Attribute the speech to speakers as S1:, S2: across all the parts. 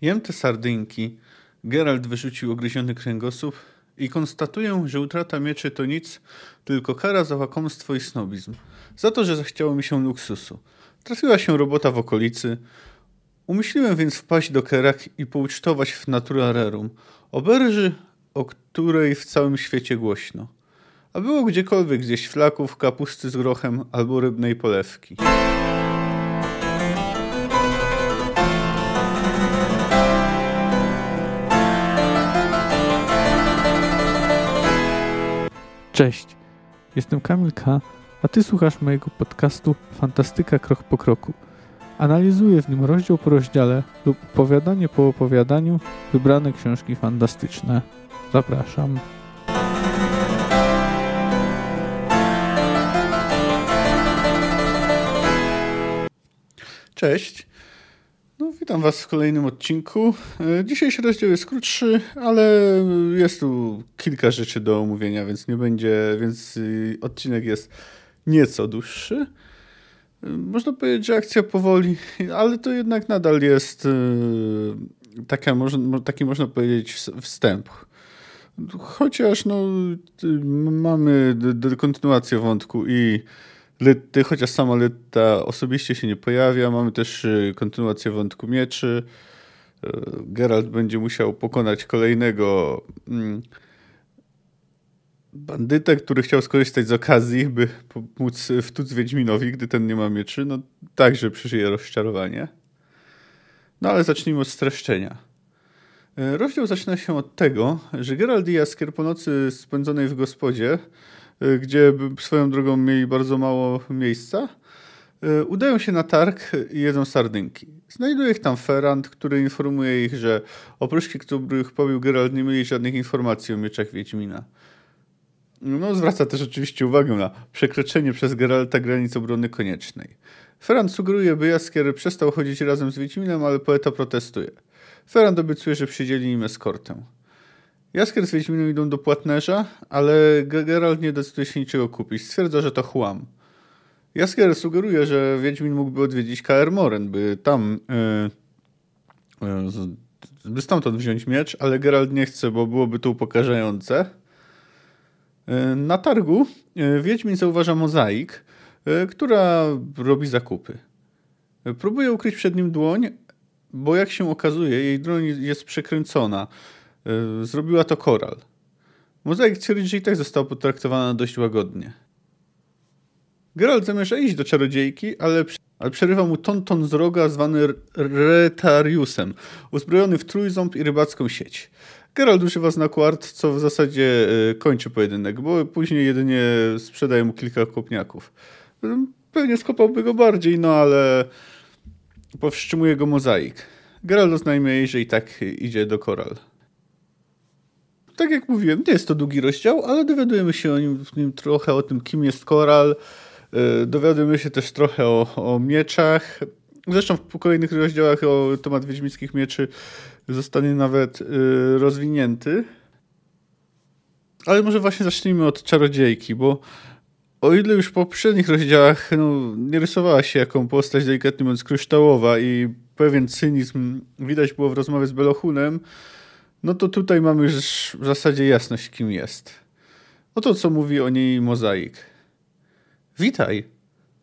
S1: Jem te sardynki. Geralt wyrzucił ogryziony kręgosłup i konstatuję, że utrata mieczy to nic, tylko kara za łakomstwo i snobizm. Za to, że zachciało mi się luksusu. Trafiła się robota w okolicy. Umyśliłem więc wpaść do Kerak i poucztować w Natura Rerum. Oberży, o której w całym świecie głośno. A było gdziekolwiek zjeść flaków, kapusty z grochem albo rybnej polewki.
S2: Cześć, jestem Kamil K., a Ty słuchasz mojego podcastu Fantastyka Krok po Kroku. Analizuję w nim rozdział po rozdziale lub opowiadanie po opowiadaniu wybrane książki fantastyczne. Zapraszam.
S1: Cześć. Witam Was w kolejnym odcinku. E, dzisiejszy rozdział jest krótszy, ale jest tu kilka rzeczy do omówienia, więc nie będzie, więc y, odcinek jest nieco dłuższy. E, można powiedzieć, że akcja powoli, ale to jednak nadal jest e, taka, taki można powiedzieć wstęp. Chociaż no, mamy kontynuację wątku i Lytty, chociaż sama Lytta osobiście się nie pojawia. Mamy też y, kontynuację wątku mieczy. Y, Geralt będzie musiał pokonać kolejnego mm, bandytę, który chciał skorzystać z okazji, by pomóc wtóc Wiedźminowi, gdy ten nie ma mieczy. No także przeżyje rozczarowanie. No ale zacznijmy od streszczenia. Y, rozdział zaczyna się od tego, że Geralt i Jaskier po nocy spędzonej w gospodzie gdzie swoją drogą mieli bardzo mało miejsca, y, udają się na targ i jedzą sardynki. Znajduje ich tam Ferrand, który informuje ich, że oprócz których pobił Geralt, nie mieli żadnych informacji o mieczach Wiedźmina. No, zwraca też oczywiście uwagę na przekroczenie przez Geralta granic obrony koniecznej. Ferrand sugeruje, by Jaskier przestał chodzić razem z Wiedźminem, ale poeta protestuje. Ferrand obiecuje, że przydzieli im eskortę. Jaskier z Wiedźminem idą do płatnerza, ale Geralt nie decyduje się niczego kupić. Stwierdza, że to chłam. Jaskier sugeruje, że Wiedźmin mógłby odwiedzić Kaer Moren, by tam yy, by stamtąd wziąć miecz, ale Geralt nie chce, bo byłoby to upokarzające. Yy, na targu Wiedźmin zauważa mozaik, która robi zakupy. Próbuje ukryć przed nim dłoń, bo jak się okazuje, jej dłoń jest przekręcona. Y, zrobiła to Koral. Mozaik twierdzi, że i tak została potraktowana dość łagodnie. Geralt zamierza iść do czarodziejki, ale, ale przerywa mu tonton z roga zwany Retariusem, uzbrojony w trójząb i rybacką sieć. Geralt używa znaku art, co w zasadzie y, kończy pojedynek, bo później jedynie sprzedaje mu kilka kopniaków. Pewnie skopałby go bardziej, no ale powstrzymuje go mozaik. Geralt oznajmia jej, że i tak idzie do Koral tak jak mówiłem, nie jest to długi rozdział, ale dowiadujemy się o nim, nim trochę o tym, kim jest koral. Y, dowiadujemy się też trochę o, o mieczach. Zresztą w kolejnych rozdziałach o temat wiedźmickich mieczy zostanie nawet y, rozwinięty. Ale może właśnie zacznijmy od czarodziejki, bo o ile już w poprzednich rozdziałach no, nie rysowała się jaką postać delikatnie mówiąc kryształowa i pewien cynizm widać było w rozmowie z Belochunem, no to tutaj mamy już w zasadzie jasność, kim jest. Oto co mówi o niej mozaik. Witaj.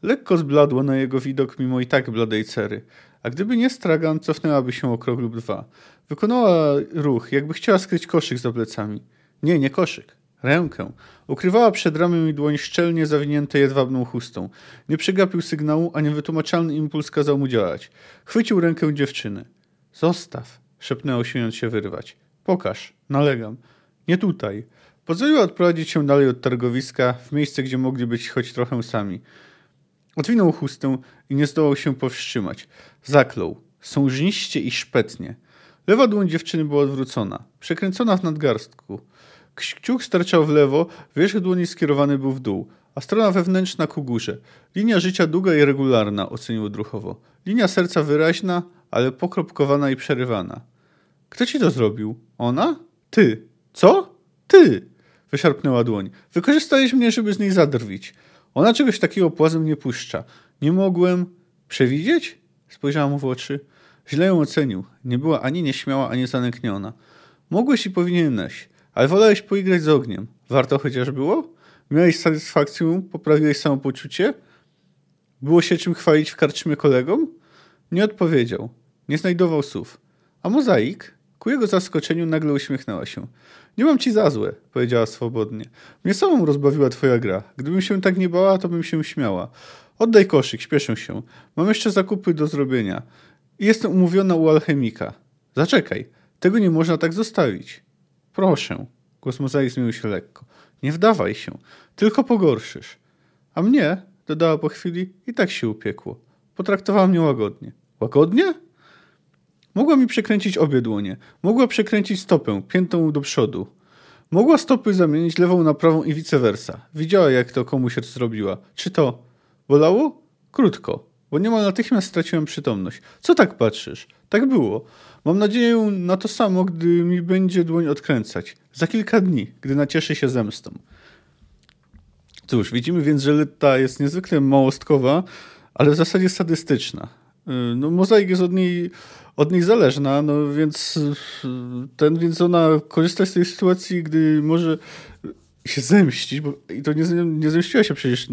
S1: Lekko zbladło na jego widok mimo i tak bladej cery. A gdyby nie stragan, cofnęłaby się o krok lub dwa. Wykonała ruch, jakby chciała skryć koszyk za plecami. Nie, nie koszyk. Rękę. Ukrywała przed ramię i dłoń szczelnie zawinięte jedwabną chustą. Nie przegapił sygnału, a niewytłumaczalny impuls kazał mu działać. Chwycił rękę dziewczyny. Zostaw, szepnęło śmiejąc się wyrwać. Pokaż, nalegam. Nie tutaj. Pozwoliła odprowadzić się dalej od targowiska, w miejsce, gdzie mogli być choć trochę sami. Odwinął chustę i nie zdołał się powstrzymać. Zaklął. Sążniście i szpetnie. Lewa dłoń dziewczyny była odwrócona, przekręcona w nadgarstku. Kciuk sterczał w lewo, wierzch dłoni skierowany był w dół, a strona wewnętrzna ku górze. Linia życia długa i regularna, ocenił odruchowo. Linia serca wyraźna, ale pokropkowana i przerywana. Kto ci to zrobił? Ona? Ty. Co? Ty. Wyszarpnęła dłoń. Wykorzystałeś mnie, żeby z niej zadrwić. Ona czegoś takiego płazem nie puszcza. Nie mogłem przewidzieć? Spojrzała mu w oczy. Źle ją ocenił. Nie była ani nieśmiała, ani zanękniona. Mogłeś i powinieneś, ale wolałeś poigrać z ogniem. Warto chociaż było? Miałeś satysfakcję, poprawiłeś samopoczucie? Było się czym chwalić w karczmie kolegom? Nie odpowiedział. Nie znajdował słów. A mozaik? Ku jego zaskoczeniu nagle uśmiechnęła się. Nie mam ci za złe, powiedziała swobodnie. Mnie samą rozbawiła twoja gra. Gdybym się tak nie bała, to bym się śmiała. Oddaj koszyk, śpieszę się. Mam jeszcze zakupy do zrobienia. Jestem umówiona u alchemika. Zaczekaj, tego nie można tak zostawić. Proszę. Głos mozaik zmienił się lekko. Nie wdawaj się. Tylko pogorszysz. A mnie, dodała po chwili, i tak się upiekło. Potraktowała mnie łagodnie. Łagodnie? Mogła mi przekręcić obie dłonie. Mogła przekręcić stopę, piętą do przodu. Mogła stopy zamienić lewą na prawą i vice versa. Widziała, jak to komuś zrobiła. Czy to bolało? Krótko, bo niemal natychmiast straciłem przytomność. Co tak patrzysz? Tak było. Mam nadzieję na to samo, gdy mi będzie dłoń odkręcać. Za kilka dni, gdy nacieszy się zemstą. Cóż, widzimy więc, że Lyta jest niezwykle małostkowa, ale w zasadzie sadystyczna. Y, no, mozaik jest od niej, od niej zależna, no więc ten, więc ona korzysta z tej sytuacji, gdy może się zemścić, bo i to nie, nie zemściła się przecież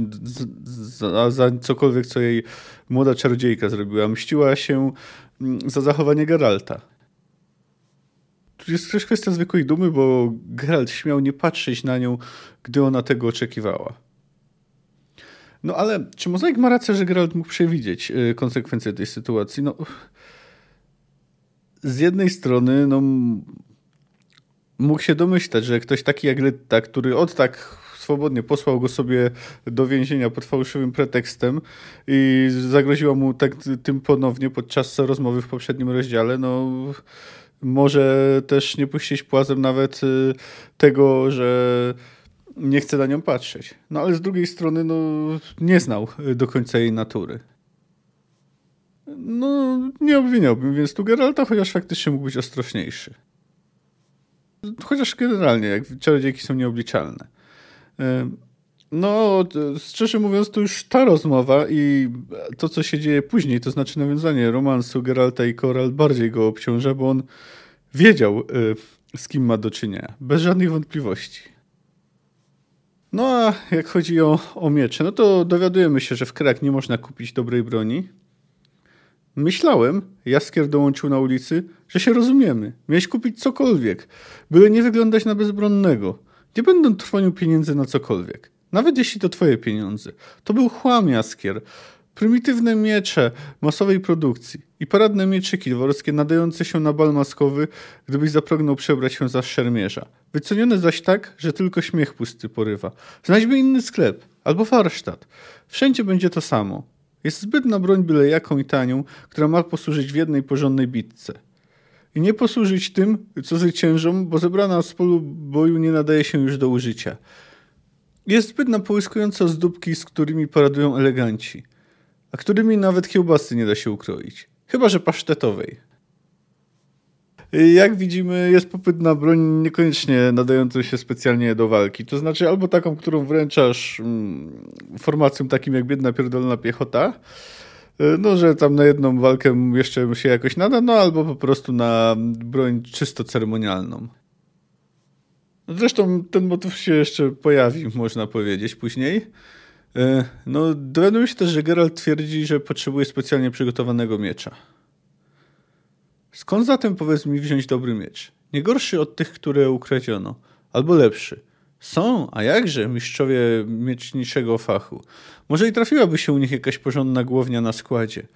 S1: za, za cokolwiek, co jej młoda czarodziejka zrobiła. Mściła się mm, za zachowanie Geralta. Tu jest też kwestia zwykłej dumy, bo Geralt śmiał nie patrzeć na nią, gdy ona tego oczekiwała. No ale czy Mozaik ma rację, że Geralt mógł przewidzieć y, konsekwencje tej sytuacji? No, z jednej strony no, mógł się domyślać, że ktoś taki jak Lytta, który od tak swobodnie posłał go sobie do więzienia pod fałszywym pretekstem i zagroziła mu tak tym ponownie podczas rozmowy w poprzednim rozdziale, no może też nie puścić płazem nawet y, tego, że nie chce na nią patrzeć. No ale z drugiej strony no, nie znał do końca jej natury. No, nie obwiniałbym więc tu Geralta, chociaż faktycznie mógł być ostrożniejszy. Chociaż generalnie, jak czarodziejki są nieobliczalne. No, szczerze mówiąc, to już ta rozmowa i to, co się dzieje później, to znaczy nawiązanie romansu Geralta i Koral bardziej go obciąża, bo on wiedział, y, z kim ma do czynienia. Bez żadnych wątpliwości. No a jak chodzi o, o miecze, no to dowiadujemy się, że w Krak nie można kupić dobrej broni. Myślałem, Jaskier dołączył na ulicy, że się rozumiemy. Miałeś kupić cokolwiek, byle nie wyglądać na bezbronnego. Nie będę trwonił pieniędzy na cokolwiek. Nawet jeśli to twoje pieniądze. To był chłam, Jaskier. Prymitywne miecze masowej produkcji i paradne mieczyki dworskie nadające się na bal maskowy, gdybyś zapragnął przebrać się za szermierza. Wycenione zaś tak, że tylko śmiech pusty porywa. Znajdźmy inny sklep albo warsztat. Wszędzie będzie to samo. Jest zbytna broń byle jaką i tanią, która ma posłużyć w jednej porządnej bitce. I nie posłużyć tym, co zwyciężą, bo zebrana z polu boju nie nadaje się już do użycia. Jest zbytna połyskująca z dupki, z którymi paradują eleganci – a którymi nawet kiełbasy nie da się ukroić. Chyba, że pasztetowej. Jak widzimy, jest popyt na broń niekoniecznie nadającą się specjalnie do walki. To znaczy albo taką, którą wręczasz mm, formacjom takim jak biedna pierdolna piechota, y, no, że tam na jedną walkę jeszcze się jakoś nada, no albo po prostu na broń czysto ceremonialną. Zresztą ten motyw się jeszcze pojawi, można powiedzieć, później. E, no, dowiaduję się też, że Geralt twierdzi, że potrzebuje specjalnie przygotowanego miecza. Skąd zatem, powiedz mi, wziąć dobry miecz? Nie gorszy od tych, które ukradziono, albo lepszy. Są, a jakże, mistrzowie mieczniczego fachu. Może i trafiłaby się u nich jakaś porządna głownia na składzie.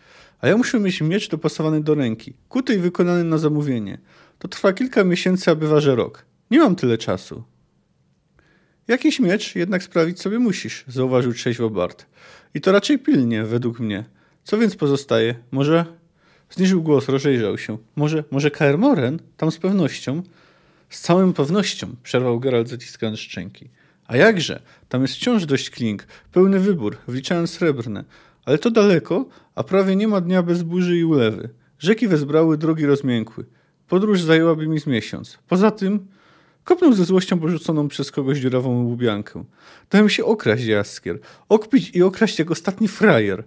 S1: A ja muszę mieć miecz dopasowany do ręki, kuty i wykonany na zamówienie. To trwa kilka miesięcy, a bywa, że rok. Nie mam tyle czasu. Jakiś miecz jednak sprawić sobie musisz, zauważył trzeźwo Bart. I to raczej pilnie, według mnie. Co więc pozostaje? Może... Zniżył głos, rozejrzał się. Może, może Kaer Moren? Tam z pewnością. Z całą pewnością, przerwał Geralt zaciskając szczęki. A jakże? Tam jest wciąż dość kling, pełny wybór, wliczając srebrne. Ale to daleko, a prawie nie ma dnia bez burzy i ulewy. Rzeki wezbrały, drogi rozmiękły. Podróż zajęłaby mi z miesiąc. Poza tym Kopnął ze złością porzuconą przez kogoś dziurawą łubiankę. Dałem się okraść, Jaskier. Okpić i okraść jak ostatni frajer.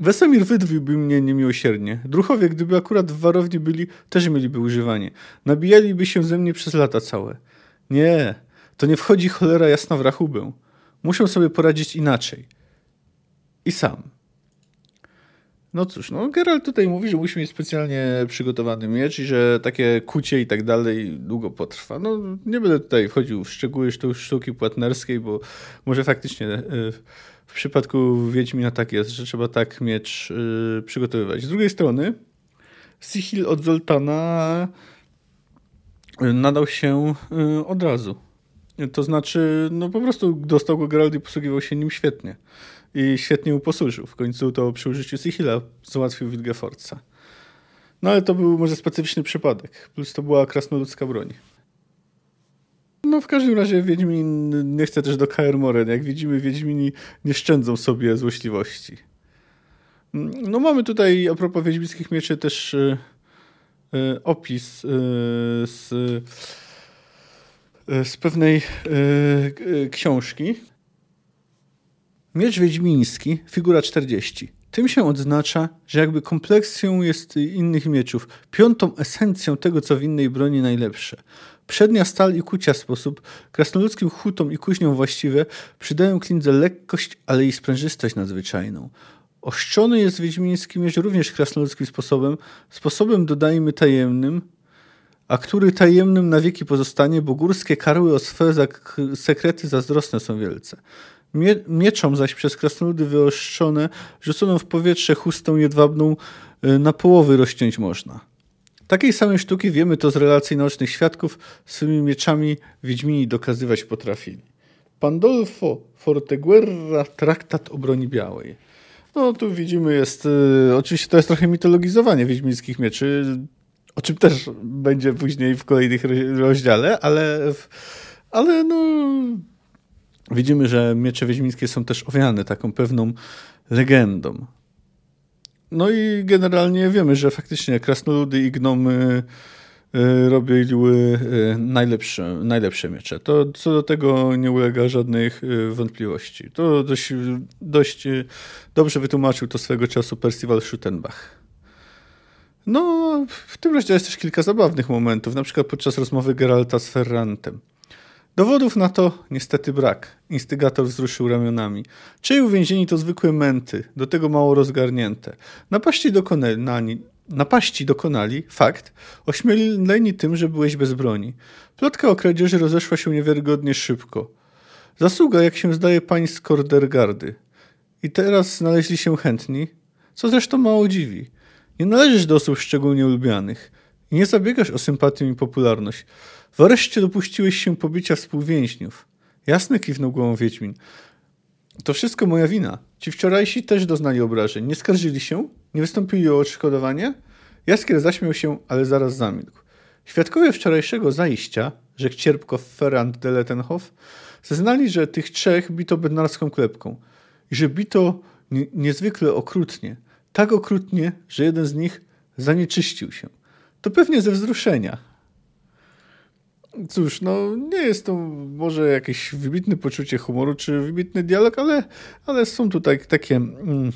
S1: Wesemir wydwiłby mnie niemiłosiernie. Druchowie, gdyby akurat w warowni byli, też mieliby używanie. Nabijaliby się ze mnie przez lata całe. Nie, to nie wchodzi cholera jasna w rachubę. Muszę sobie poradzić inaczej. I sam. No cóż, no Geralt tutaj mówi, że musi mieć specjalnie przygotowany miecz i że takie kucie i tak dalej długo potrwa. No nie będę tutaj wchodził w szczegóły sztuki płatnerskiej, bo może faktycznie e, w przypadku Wiedźmina tak jest, że trzeba tak miecz e, przygotowywać. Z drugiej strony Sihil od Zoltana e, nadał się od razu. To znaczy, no po prostu dostał go Geralt i posługiwał się nim świetnie i świetnie mu posłużył. W końcu to przy użyciu Sihila załatwił Wilgefortza. No ale to był może specyficzny przypadek. Plus to była krasnoludzka broń. No w każdym razie Wiedźmin nie chce też do Kaer Moren. Jak widzimy, Wiedźmini nie szczędzą sobie złośliwości. No mamy tutaj, a propos wiedźmińskich mieczy, też y, y, opis y, z, z pewnej książki, Miecz Wiedźmiński, figura 40. Tym się odznacza, że jakby kompleksją jest innych mieczów, piątą esencją tego, co w innej broni najlepsze. Przednia stal i kucia sposób, krasnoludzkim hutom i kuźniom właściwe, przydają klindze lekkość, ale i sprężystość nadzwyczajną. Oszczony jest wiedźmiński miecz również krasnoludzkim sposobem, sposobem dodajmy tajemnym, a który tajemnym na wieki pozostanie, bo górskie karły o swe sekrety zazdrosne są wielce. Mie mieczom zaś przez krasnoludy wyoszczone rzuconą w powietrze chustą jedwabną y, na połowy rozciąć można. Takiej samej sztuki wiemy to z relacji naocznych świadków, swymi mieczami Wiedźmini dokazywać potrafili. Pandolfo Forteguerra Traktat o broni białej. No tu widzimy jest, y, oczywiście to jest trochę mitologizowanie wiedźmińskich mieczy, o czym też będzie później w kolejnych rozdziale, ale, ale no widzimy, że miecze wiedźmińskie są też owiane taką pewną legendą. No i generalnie wiemy, że faktycznie krasnoludy i gnomy y, robiły y, najlepsze, najlepsze miecze. To co do tego nie ulega żadnych y, wątpliwości. To dość, dość dobrze wytłumaczył to swego czasu Percival Schuttenbach. No, w tym rozdziale jest też kilka zabawnych momentów, na przykład podczas rozmowy Geralta z Ferrantem. Dowodów na to niestety brak. Instygator wzruszył ramionami. Czyj uwięzieni to zwykłe męty, do tego mało rozgarnięte. Napaści dokonali, napaści dokonali, fakt, ośmieleni tym, że byłeś bez broni. Plotka o kradzieży rozeszła się niewiarygodnie szybko. Zasługa, jak się zdaje, pań z Kordergardy. I teraz znaleźli się chętni, co zresztą mało dziwi. Nie należysz do osób szczególnie ulubianych. I nie zabiegasz o sympatię i popularność. Wreszcie dopuściłeś się pobicia współwięźniów. Jasne, kiwnął głową Wiedźmin. To wszystko moja wina. Ci wczorajsi też doznali obrażeń. Nie skarżyli się? Nie wystąpili o odszkodowanie? Jaskier zaśmiał się, ale zaraz zamilkł. Świadkowie wczorajszego zajścia, rzekł cierpko Ferrand de Lettenhoff, zeznali, że tych trzech bito bednarską klepką i że bito niezwykle okrutnie. Tak okrutnie, że jeden z nich zanieczyścił się. To pewnie ze wzruszenia, Cóż, no nie jest to może jakieś wybitne poczucie humoru czy wybitny dialog, ale, ale są tutaj takie mm,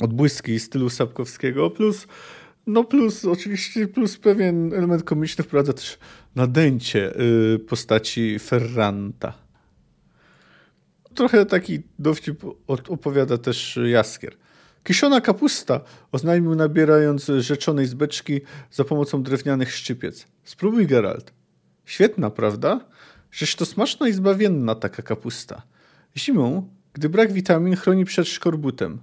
S1: odbłyski stylu Sapkowskiego, plus no plus oczywiście plus pewien element komiczny wprowadza też nadęcie y, postaci Ferranta. Trochę taki dowcip opowiada też Jaskier. Kiszona kapusta, oznajmił nabierając rzeczonej z beczki za pomocą drewnianych szczypiec. Spróbuj, Geralt. Świetna, prawda? Rzecz to smaczna i zbawienna taka kapusta. Zimą, gdy brak witamin chroni przed szkorbutem.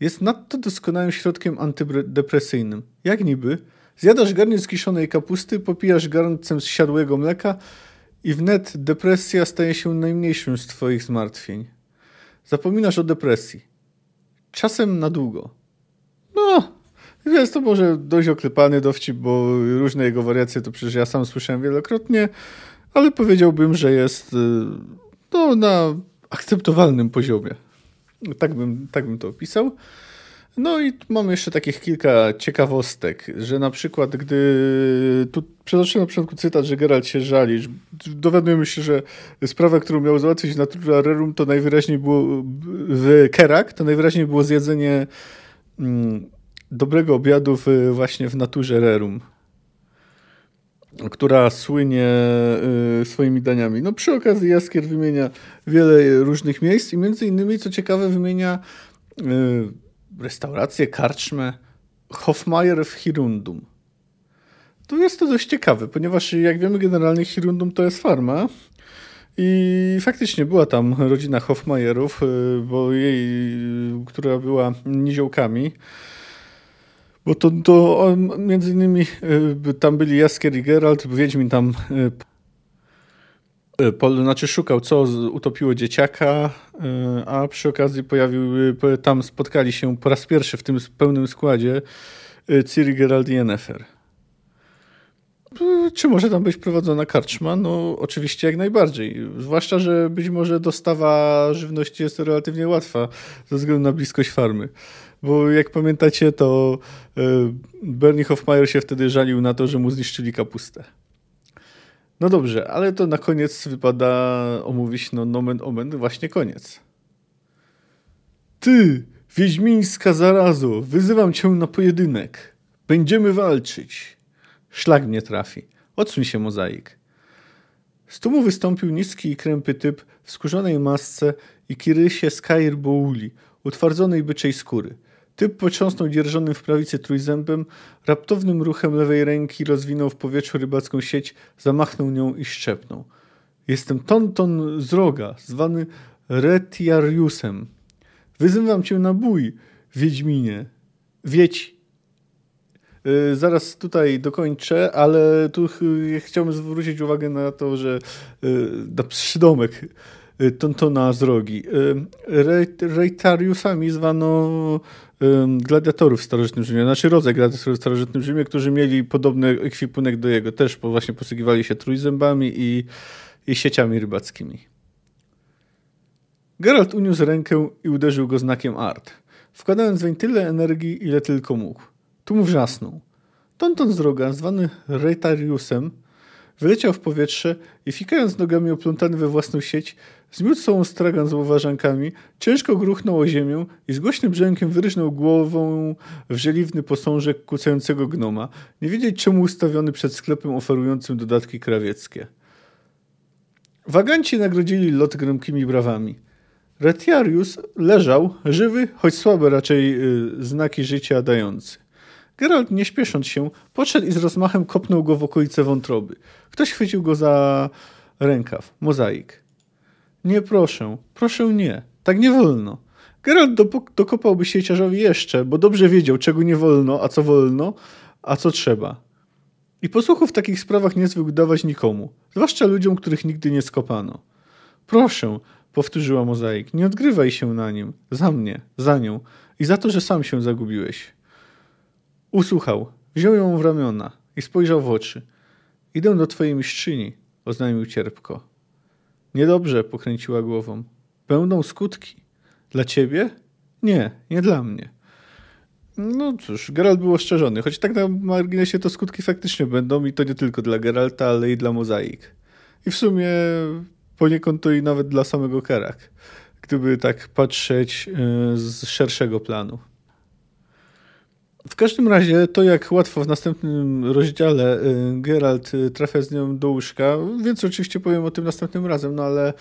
S1: Jest nadto doskonałym środkiem antydepresyjnym. Jak niby? Zjadasz garniec kiszonej kapusty, popijasz garncem z siadłego mleka i wnet depresja staje się najmniejszym z twoich zmartwień. Zapominasz o depresji. Czasem na długo. No, jest to może dość oklepany dowcip, bo różne jego wariacje to przecież ja sam słyszałem wielokrotnie, ale powiedziałbym, że jest y, no, na akceptowalnym poziomie. Tak bym, tak bym to opisał. No i mamy jeszcze takich kilka ciekawostek, że na przykład gdy tu przytoczę na początku cytat, że Geralt się żali, dowiadujemy się, że sprawa, którą miał załatwić Natura Rerum to najwyraźniej było w Kerak, to najwyraźniej było zjedzenie mm, dobrego obiadu w, właśnie w Naturze Rerum która słynie y, swoimi daniami. No przy okazji Jaskier wymienia wiele różnych miejsc i między innymi, co ciekawe, wymienia y, restaurację, karczmę Hofmeier w Hirundum. To jest to dość ciekawe, ponieważ jak wiemy generalnie Hirundum to jest farma i faktycznie była tam rodzina Hofmeierów, y, bo jej, która była niziołkami, bo to, to między innymi y, tam byli Jaskier i Geralt, Wiedźmin tam y, Pol, znaczy szukał, co utopiło dzieciaka, a przy okazji pojawił, tam spotkali się po raz pierwszy w tym pełnym składzie Ciri, Geralt i Yennefer. Czy może tam być prowadzona karczma? No oczywiście jak najbardziej. Zwłaszcza, że być może dostawa żywności jest relatywnie łatwa ze względu na bliskość farmy. Bo jak pamiętacie, to e, Bernie Hofmeier się wtedy żalił na to, że mu zniszczyli kapustę. No dobrze, ale to na koniec wypada omówić no nomen omen właśnie koniec. Ty, wiedźmińska zarazo, wyzywam cię na pojedynek. Będziemy walczyć. Szlak mnie trafi. Odsuń się, mozaik. Z tłumu wystąpił niski i krępy typ w skórzonej masce i kirysie Skyr Bouli, utwardzonej byczej skóry. Typ potrząsnął dzierżonym w prawicy trójzębem, raptownym ruchem lewej ręki rozwinął w powietrzu rybacką sieć, zamachnął nią i szczepnął. Jestem Tonton z roga, zwany Retiariusem. Wyzywam cię na bój, Wiedźminie. Wiedź Y, zaraz tutaj dokończę, ale tu chciałbym zwrócić uwagę na to, że y, na przydomek Tontona z rogi. Reitariusami zwano gladiatorów w starożytnym Rzymie, znaczy rodzaj gladiatorów w starożytnym Rzymie, którzy mieli podobny ekwipunek do jego. Też właśnie posługiwali się trójzębami i, i sieciami rybackimi. Geralt uniósł rękę i uderzył go znakiem art, wkładając weń tyle energii, ile tylko mógł. Tu wrzasnął. Tonton z roga, zwany Retariusem, wyleciał w powietrze i fikając nogami oplątany we własną sieć, zmiótł sobą stragan z łoważankami, ciężko gruchnął o ziemię i z głośnym brzękiem wyryżnął głową w żeliwny posążek kucającego gnoma, nie wiedzieć czemu ustawiony przed sklepem oferującym dodatki krawieckie. Waganci nagrodzili lot gromkimi brawami. Retiarius leżał, żywy, choć słabe raczej yy, znaki życia dający. Geralt, nie śpiesząc się, podszedł i z rozmachem kopnął go w okolice wątroby. Ktoś chwycił go za rękaw. Mozaik. Nie proszę, proszę nie. Tak nie wolno. Geralt dokopałby sieciarzowi jeszcze, bo dobrze wiedział, czego nie wolno, a co wolno, a co trzeba. I posłuchu w takich sprawach nie zwykł dawać nikomu, zwłaszcza ludziom, których nigdy nie skopano. Proszę, powtórzyła Mozaik, nie odgrywaj się na nim, za mnie, za nią i za to, że sam się zagubiłeś. Usłuchał, wziął ją w ramiona i spojrzał w oczy. Idę do twojej mistrzyni, oznajmił cierpko. Niedobrze, pokręciła głową. Będą skutki. Dla ciebie? Nie, nie dla mnie. No cóż, Geralt był ostrzeżony, choć tak na marginesie to skutki faktycznie będą i to nie tylko dla Geralta, ale i dla Mozaik. I w sumie poniekąd to i nawet dla samego Kerak, gdyby tak patrzeć e, z szerszego planu. W każdym razie to, jak łatwo w następnym rozdziale y, Geralt y, trafia z nią do łóżka, więc oczywiście powiem o tym następnym razem, no ale,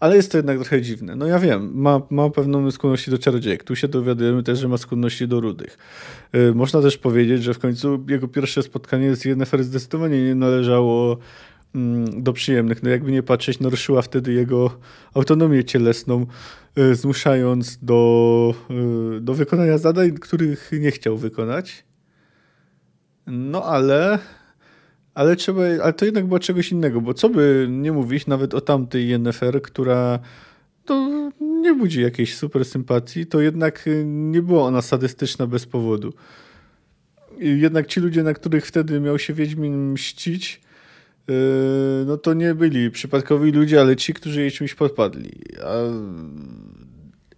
S1: ale jest to jednak trochę dziwne. No ja wiem, ma, ma pewną skłonności do czarodziejek. Tu się dowiadujemy też, że ma skłonności do rudych. Y, można też powiedzieć, że w końcu jego pierwsze spotkanie z Yennefer zdecydowanie nie należało do przyjemnych. No jakby nie patrzeć, naruszyła wtedy jego autonomię cielesną, E, zmuszając do, e, do wykonania zadań, których nie chciał wykonać. No ale, ale trzeba, ale to jednak było czegoś innego, bo co by nie mówić nawet o tamtej Yennefer, która to nie budzi jakiejś super sympatii, to jednak nie była ona sadystyczna bez powodu. Jednak ci ludzie, na których wtedy miał się Wiedźmin mścić, no to nie byli przypadkowi ludzie, ale ci, którzy jej czymś podpadli. A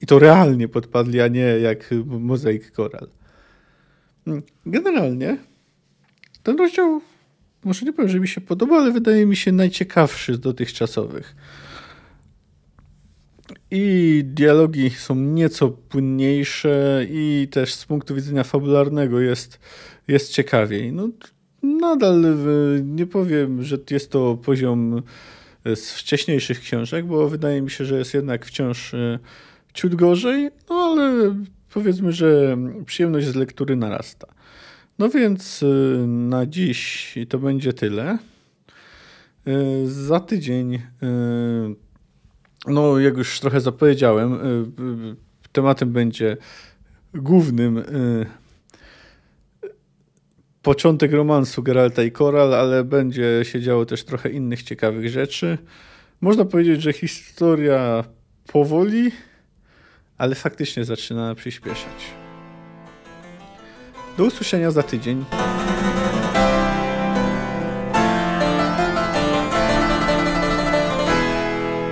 S1: I to realnie podpadli, a nie jak mozaik koral. Mm, generalnie ten rozdział, może nie powiem, że mi się podoba, ale wydaje mi się najciekawszy z dotychczasowych. I dialogi są nieco płynniejsze, i też z punktu widzenia fabularnego jest, jest ciekawiej. No, nadal e, nie powiem, że jest to poziom z wcześniejszych książek, bo wydaje mi się, że jest jednak wciąż e, ciut gorzej, no ale powiedzmy, że przyjemność z lektury narasta. No więc e, na dziś to będzie tyle. Za tydzień no, jak już trochę zapowiedziałem, tematem będzie głównym początek romansu Geralta i Koral, ale będzie się działo też trochę innych ciekawych rzeczy. Można powiedzieć, że historia powoli, ale faktycznie zaczyna przyspieszać. Do usłyszenia za tydzień.